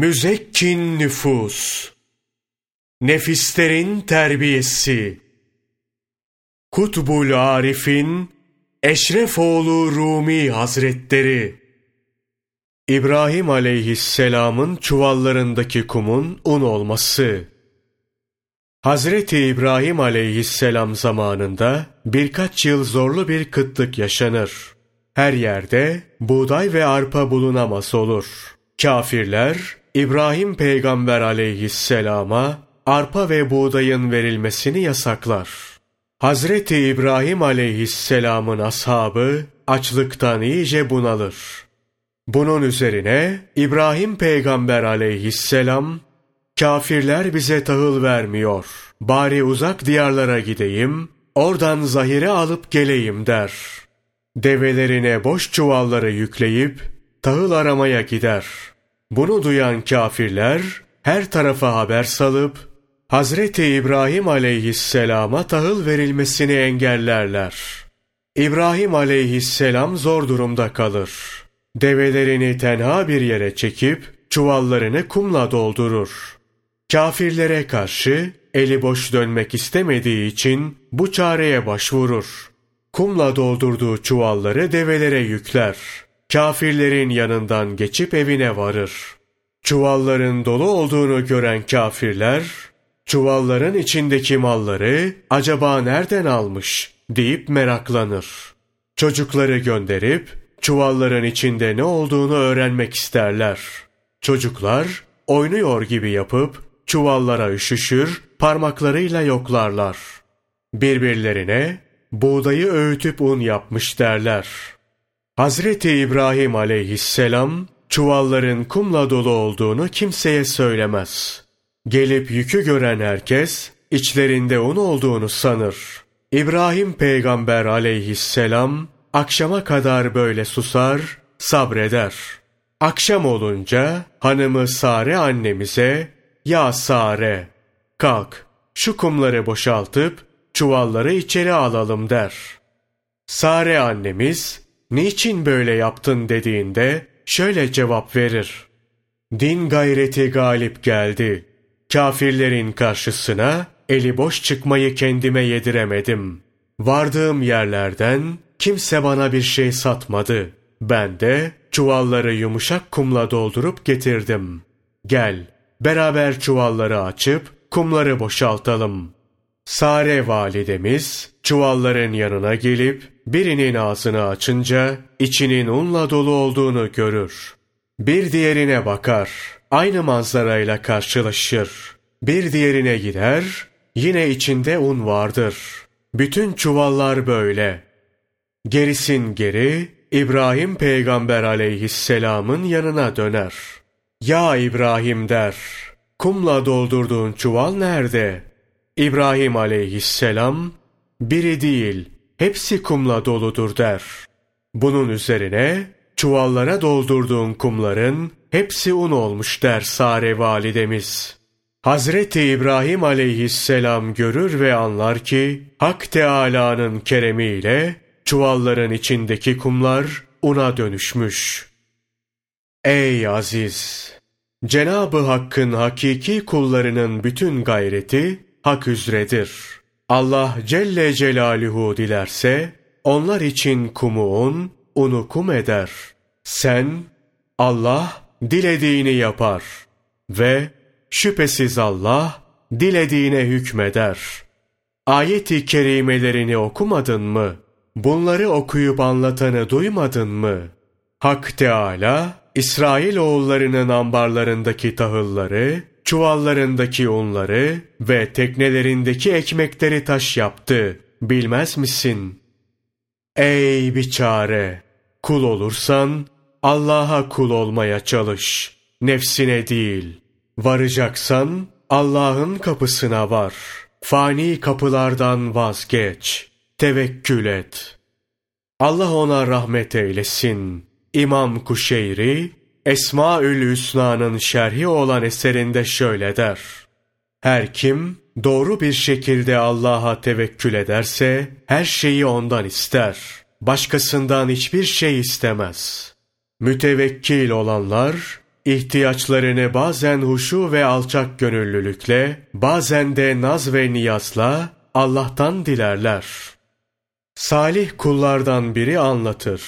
Müzekkin nüfus, nefislerin terbiyesi, Kutbul Arif'in Eşrefoğlu Rumi Hazretleri, İbrahim aleyhisselamın çuvallarındaki kumun un olması, Hazreti İbrahim aleyhisselam zamanında birkaç yıl zorlu bir kıtlık yaşanır. Her yerde buğday ve arpa bulunamaz olur. Kafirler İbrahim peygamber aleyhisselama arpa ve buğdayın verilmesini yasaklar. Hazreti İbrahim aleyhisselamın ashabı açlıktan iyice bunalır. Bunun üzerine İbrahim peygamber aleyhisselam Kafirler bize tahıl vermiyor. Bari uzak diyarlara gideyim, oradan zahire alıp geleyim der. Develerine boş çuvalları yükleyip tahıl aramaya gider. Bunu duyan kafirler her tarafa haber salıp Hazreti İbrahim aleyhisselama tahıl verilmesini engellerler. İbrahim aleyhisselam zor durumda kalır. Develerini tenha bir yere çekip çuvallarını kumla doldurur. Kafirlere karşı eli boş dönmek istemediği için bu çareye başvurur. Kumla doldurduğu çuvalları develere yükler. Kafirlerin yanından geçip evine varır. Çuvalların dolu olduğunu gören kafirler, çuvalların içindeki malları acaba nereden almış deyip meraklanır. Çocukları gönderip çuvalların içinde ne olduğunu öğrenmek isterler. Çocuklar oynuyor gibi yapıp çuvallara üşüşür, parmaklarıyla yoklarlar. Birbirlerine buğdayı öğütüp un yapmış derler. Hazreti İbrahim aleyhisselam çuvalların kumla dolu olduğunu kimseye söylemez. Gelip yükü gören herkes içlerinde un olduğunu sanır. İbrahim peygamber aleyhisselam akşama kadar böyle susar, sabreder. Akşam olunca hanımı Sare annemize ya Sare, kalk, şu kumları boşaltıp çuvalları içeri alalım der. Sare annemiz, niçin böyle yaptın dediğinde şöyle cevap verir. Din gayreti galip geldi. Kafirlerin karşısına eli boş çıkmayı kendime yediremedim. Vardığım yerlerden kimse bana bir şey satmadı. Ben de çuvalları yumuşak kumla doldurup getirdim. Gel, beraber çuvalları açıp kumları boşaltalım. Sare validemiz çuvalların yanına gelip birinin ağzını açınca içinin unla dolu olduğunu görür. Bir diğerine bakar, aynı manzarayla karşılaşır. Bir diğerine gider, yine içinde un vardır. Bütün çuvallar böyle. Gerisin geri İbrahim peygamber aleyhisselamın yanına döner.'' Ya İbrahim der, kumla doldurduğun çuval nerede? İbrahim aleyhisselam, biri değil, hepsi kumla doludur der. Bunun üzerine, çuvallara doldurduğun kumların hepsi un olmuş der Sare validemiz. Hazreti İbrahim aleyhisselam görür ve anlar ki, Hak Teâlâ'nın keremiyle çuvalların içindeki kumlar una dönüşmüş. Ey aziz! Cenabı Hakk'ın hakiki kullarının bütün gayreti hak üzredir. Allah Celle Celaluhu dilerse onlar için kumu un, unu kum eder. Sen Allah dilediğini yapar ve şüphesiz Allah dilediğine hükmeder. Ayet-i kerimelerini okumadın mı? Bunları okuyup anlatanı duymadın mı? Hak Teala İsrail oğullarının ambarlarındaki tahılları, çuvallarındaki unları ve teknelerindeki ekmekleri taş yaptı. Bilmez misin? Ey biçare! Kul olursan Allah'a kul olmaya çalış. Nefsine değil. Varacaksan Allah'ın kapısına var. Fani kapılardan vazgeç. Tevekkül et. Allah ona rahmet eylesin.'' İmam Kuşeyri, Esmaül Hüsna'nın şerhi olan eserinde şöyle der. Her kim doğru bir şekilde Allah'a tevekkül ederse her şeyi ondan ister. Başkasından hiçbir şey istemez. Mütevekkil olanlar ihtiyaçlarını bazen huşu ve alçak gönüllülükle, bazen de naz ve niyazla Allah'tan dilerler. Salih kullardan biri anlatır.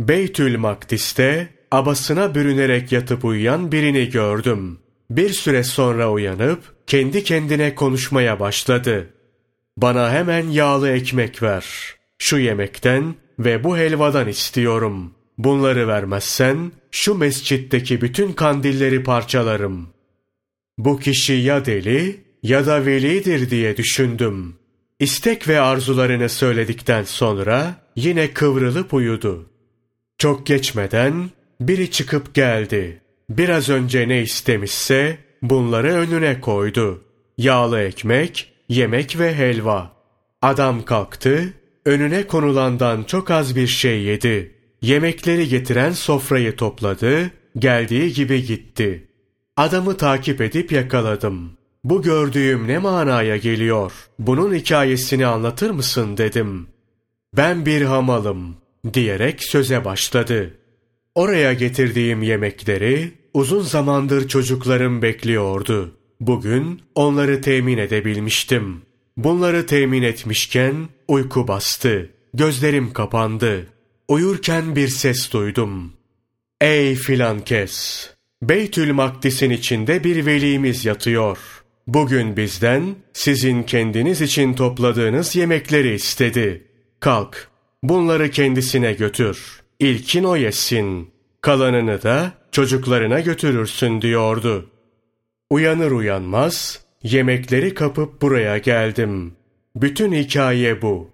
Beytül Makdis'te abasına bürünerek yatıp uyuyan birini gördüm. Bir süre sonra uyanıp kendi kendine konuşmaya başladı. Bana hemen yağlı ekmek ver. Şu yemekten ve bu helvadan istiyorum. Bunları vermezsen şu mescitteki bütün kandilleri parçalarım. Bu kişi ya deli ya da velidir diye düşündüm. İstek ve arzularını söyledikten sonra yine kıvrılıp uyudu. Çok geçmeden biri çıkıp geldi. Biraz önce ne istemişse bunları önüne koydu. Yağlı ekmek, yemek ve helva. Adam kalktı, önüne konulandan çok az bir şey yedi. Yemekleri getiren sofrayı topladı, geldiği gibi gitti. Adamı takip edip yakaladım. Bu gördüğüm ne manaya geliyor? Bunun hikayesini anlatır mısın dedim. Ben bir hamalım diyerek söze başladı. Oraya getirdiğim yemekleri uzun zamandır çocuklarım bekliyordu. Bugün onları temin edebilmiştim. Bunları temin etmişken uyku bastı. Gözlerim kapandı. Uyurken bir ses duydum. Ey filan kes! Beytül Makdis'in içinde bir velimiz yatıyor. Bugün bizden sizin kendiniz için topladığınız yemekleri istedi. Kalk, bunları kendisine götür. İlkin o yesin. Kalanını da çocuklarına götürürsün diyordu. Uyanır uyanmaz yemekleri kapıp buraya geldim. Bütün hikaye bu.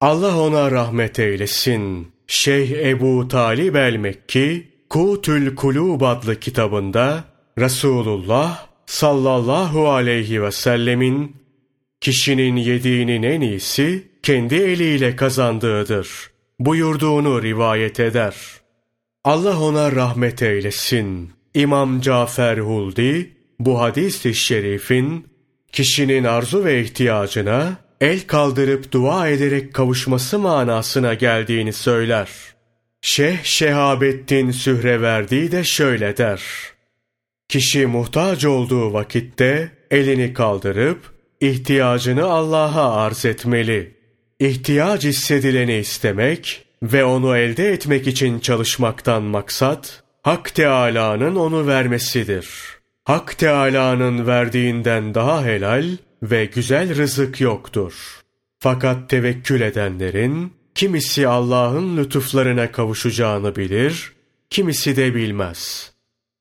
Allah ona rahmet eylesin. Şeyh Ebu Talib el-Mekki, Kutül Kulub adlı kitabında Resulullah sallallahu aleyhi ve sellemin kişinin yediğinin en iyisi kendi eliyle kazandığıdır buyurduğunu rivayet eder. Allah ona rahmet eylesin. İmam Cafer Huldi bu hadis-i şerifin kişinin arzu ve ihtiyacına el kaldırıp dua ederek kavuşması manasına geldiğini söyler. Şeyh Şehabettin Sühreverdi de şöyle der. Kişi muhtaç olduğu vakitte elini kaldırıp ihtiyacını Allah'a arz etmeli. İhtiyaç hissedileni istemek ve onu elde etmek için çalışmaktan maksat, Hak Teâlâ'nın onu vermesidir. Hak Teâlâ'nın verdiğinden daha helal ve güzel rızık yoktur. Fakat tevekkül edenlerin, kimisi Allah'ın lütuflarına kavuşacağını bilir, kimisi de bilmez.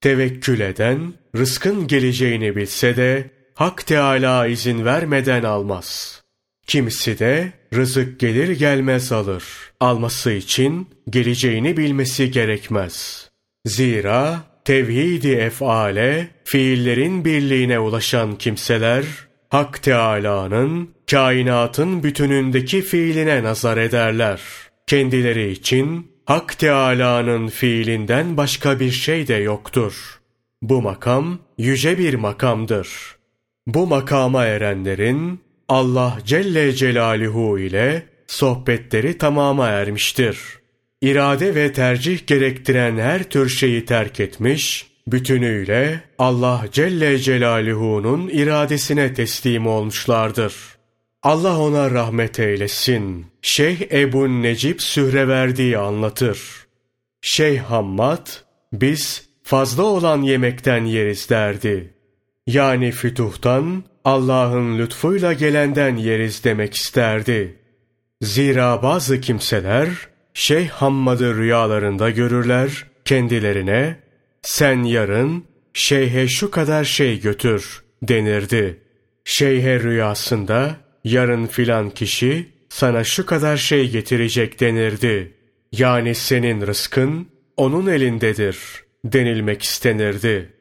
Tevekkül eden, rızkın geleceğini bilse de, Hak Teâlâ izin vermeden almaz. Kimisi de rızık gelir gelmez alır. Alması için geleceğini bilmesi gerekmez. Zira tevhidi efale, fiillerin birliğine ulaşan kimseler, Hak Teâlâ'nın, kainatın bütünündeki fiiline nazar ederler. Kendileri için Hak Teâlâ'nın fiilinden başka bir şey de yoktur. Bu makam yüce bir makamdır. Bu makama erenlerin Allah Celle Celaluhu ile sohbetleri tamama ermiştir. İrade ve tercih gerektiren her tür şeyi terk etmiş, bütünüyle Allah Celle Celaluhu'nun iradesine teslim olmuşlardır. Allah ona rahmet eylesin. Şeyh Ebu Necip Sühreverdi'yi anlatır. Şeyh Hammad, biz fazla olan yemekten yeriz derdi. Yani fütuhtan Allah'ın lütfuyla gelenden yeriz demek isterdi. Zira bazı kimseler Şeyh Hammad'ı rüyalarında görürler, kendilerine sen yarın şeyhe şu kadar şey götür denirdi. Şeyhe rüyasında yarın filan kişi sana şu kadar şey getirecek denirdi. Yani senin rızkın onun elindedir denilmek istenirdi.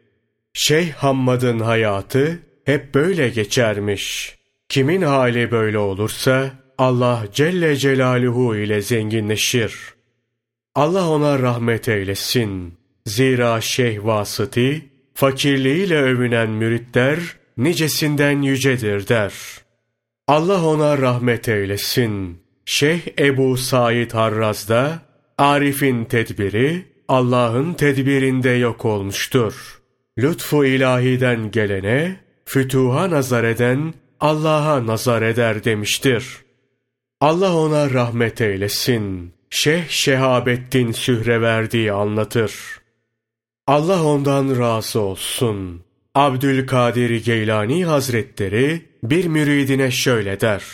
Şeyh Hammad'ın hayatı hep böyle geçermiş. Kimin hali böyle olursa Allah Celle Celaluhu ile zenginleşir. Allah ona rahmet eylesin. Zira Şeyh Vasıti, fakirliğiyle övünen müritler nicesinden yücedir der. Allah ona rahmet eylesin. Şeyh Ebu Said Harraz'da Arif'in tedbiri Allah'ın tedbirinde yok olmuştur. Lütfu ilahiden gelene, fütuha nazar eden, Allah'a nazar eder demiştir. Allah ona rahmet eylesin. Şeyh Şehabettin Sühreverdi'yi anlatır. Allah ondan razı olsun. Abdülkadir Geylani Hazretleri bir müridine şöyle der.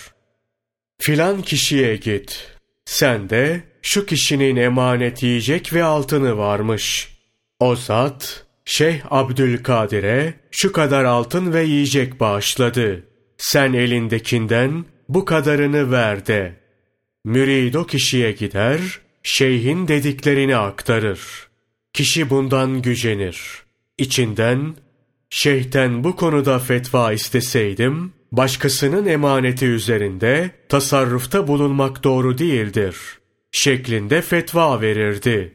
Filan kişiye git. Sen de şu kişinin emanet yiyecek ve altını varmış. O zat Şeyh Abdülkadir'e şu kadar altın ve yiyecek bağışladı. Sen elindekinden bu kadarını ver de. Mürid o kişiye gider, şeyhin dediklerini aktarır. Kişi bundan gücenir. İçinden, şeyhten bu konuda fetva isteseydim, başkasının emaneti üzerinde tasarrufta bulunmak doğru değildir. Şeklinde fetva verirdi,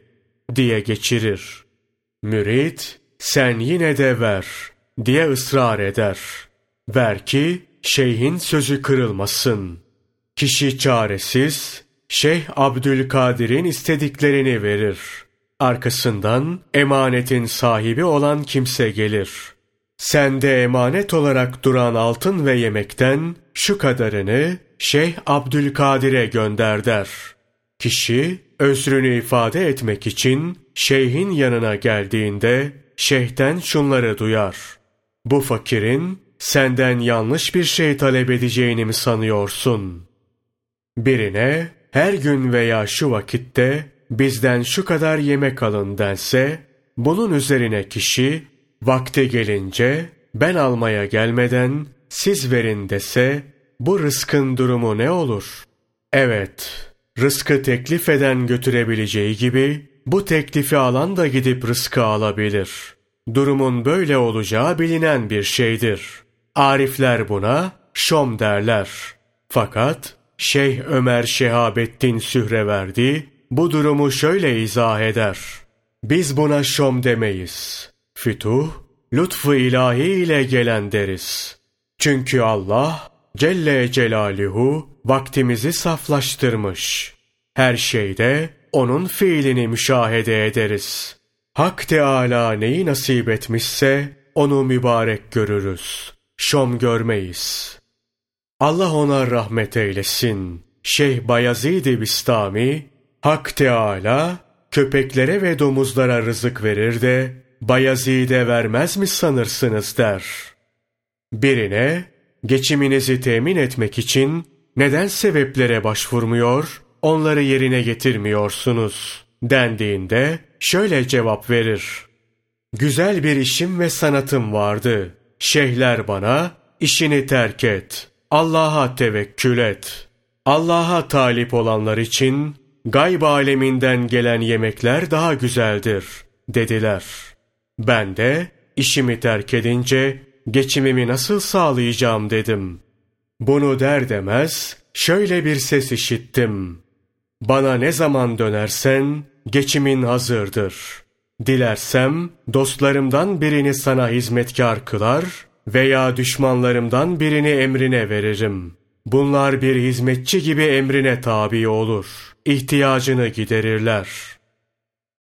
diye geçirir. Mürid, sen yine de ver, diye ısrar eder. Ver ki, şeyhin sözü kırılmasın. Kişi çaresiz, Şeyh Abdülkadir'in istediklerini verir. Arkasından emanetin sahibi olan kimse gelir. Sende emanet olarak duran altın ve yemekten şu kadarını Şeyh Abdülkadir'e gönder der. Kişi özrünü ifade etmek için şeyhin yanına geldiğinde şeyhten şunları duyar. Bu fakirin senden yanlış bir şey talep edeceğini mi sanıyorsun? Birine her gün veya şu vakitte bizden şu kadar yemek alın dense, bunun üzerine kişi vakti gelince ben almaya gelmeden siz verin dese, bu rızkın durumu ne olur? Evet, rızkı teklif eden götürebileceği gibi, bu teklifi alan da gidip rızkı alabilir. Durumun böyle olacağı bilinen bir şeydir. Arifler buna şom derler. Fakat Şeyh Ömer Şehabettin Sühreverdi bu durumu şöyle izah eder. Biz buna şom demeyiz. Fütuh, lütfu ilahi ile gelen deriz. Çünkü Allah Celle Celaluhu vaktimizi saflaştırmış. Her şeyde onun fiilini müşahede ederiz. Hak Teâlâ neyi nasip etmişse onu mübarek görürüz şom görmeyiz. Allah ona rahmet eylesin. Şeyh Bayezid-i Bistami, Hak Teâlâ, köpeklere ve domuzlara rızık verir de, Bayezid'e vermez mi sanırsınız der. Birine, geçiminizi temin etmek için neden sebeplere başvurmuyor, onları yerine getirmiyorsunuz dendiğinde şöyle cevap verir. Güzel bir işim ve sanatım vardı. Şeyhler bana işini terk et. Allah'a tevekkül et. Allah'a talip olanlar için gayb aleminden gelen yemekler daha güzeldir dediler. Ben de işimi terk edince geçimimi nasıl sağlayacağım dedim. Bunu der demez şöyle bir ses işittim. Bana ne zaman dönersen geçimin hazırdır.'' Dilersem dostlarımdan birini sana hizmetkar kılar veya düşmanlarımdan birini emrine veririm. Bunlar bir hizmetçi gibi emrine tabi olur. İhtiyacını giderirler.''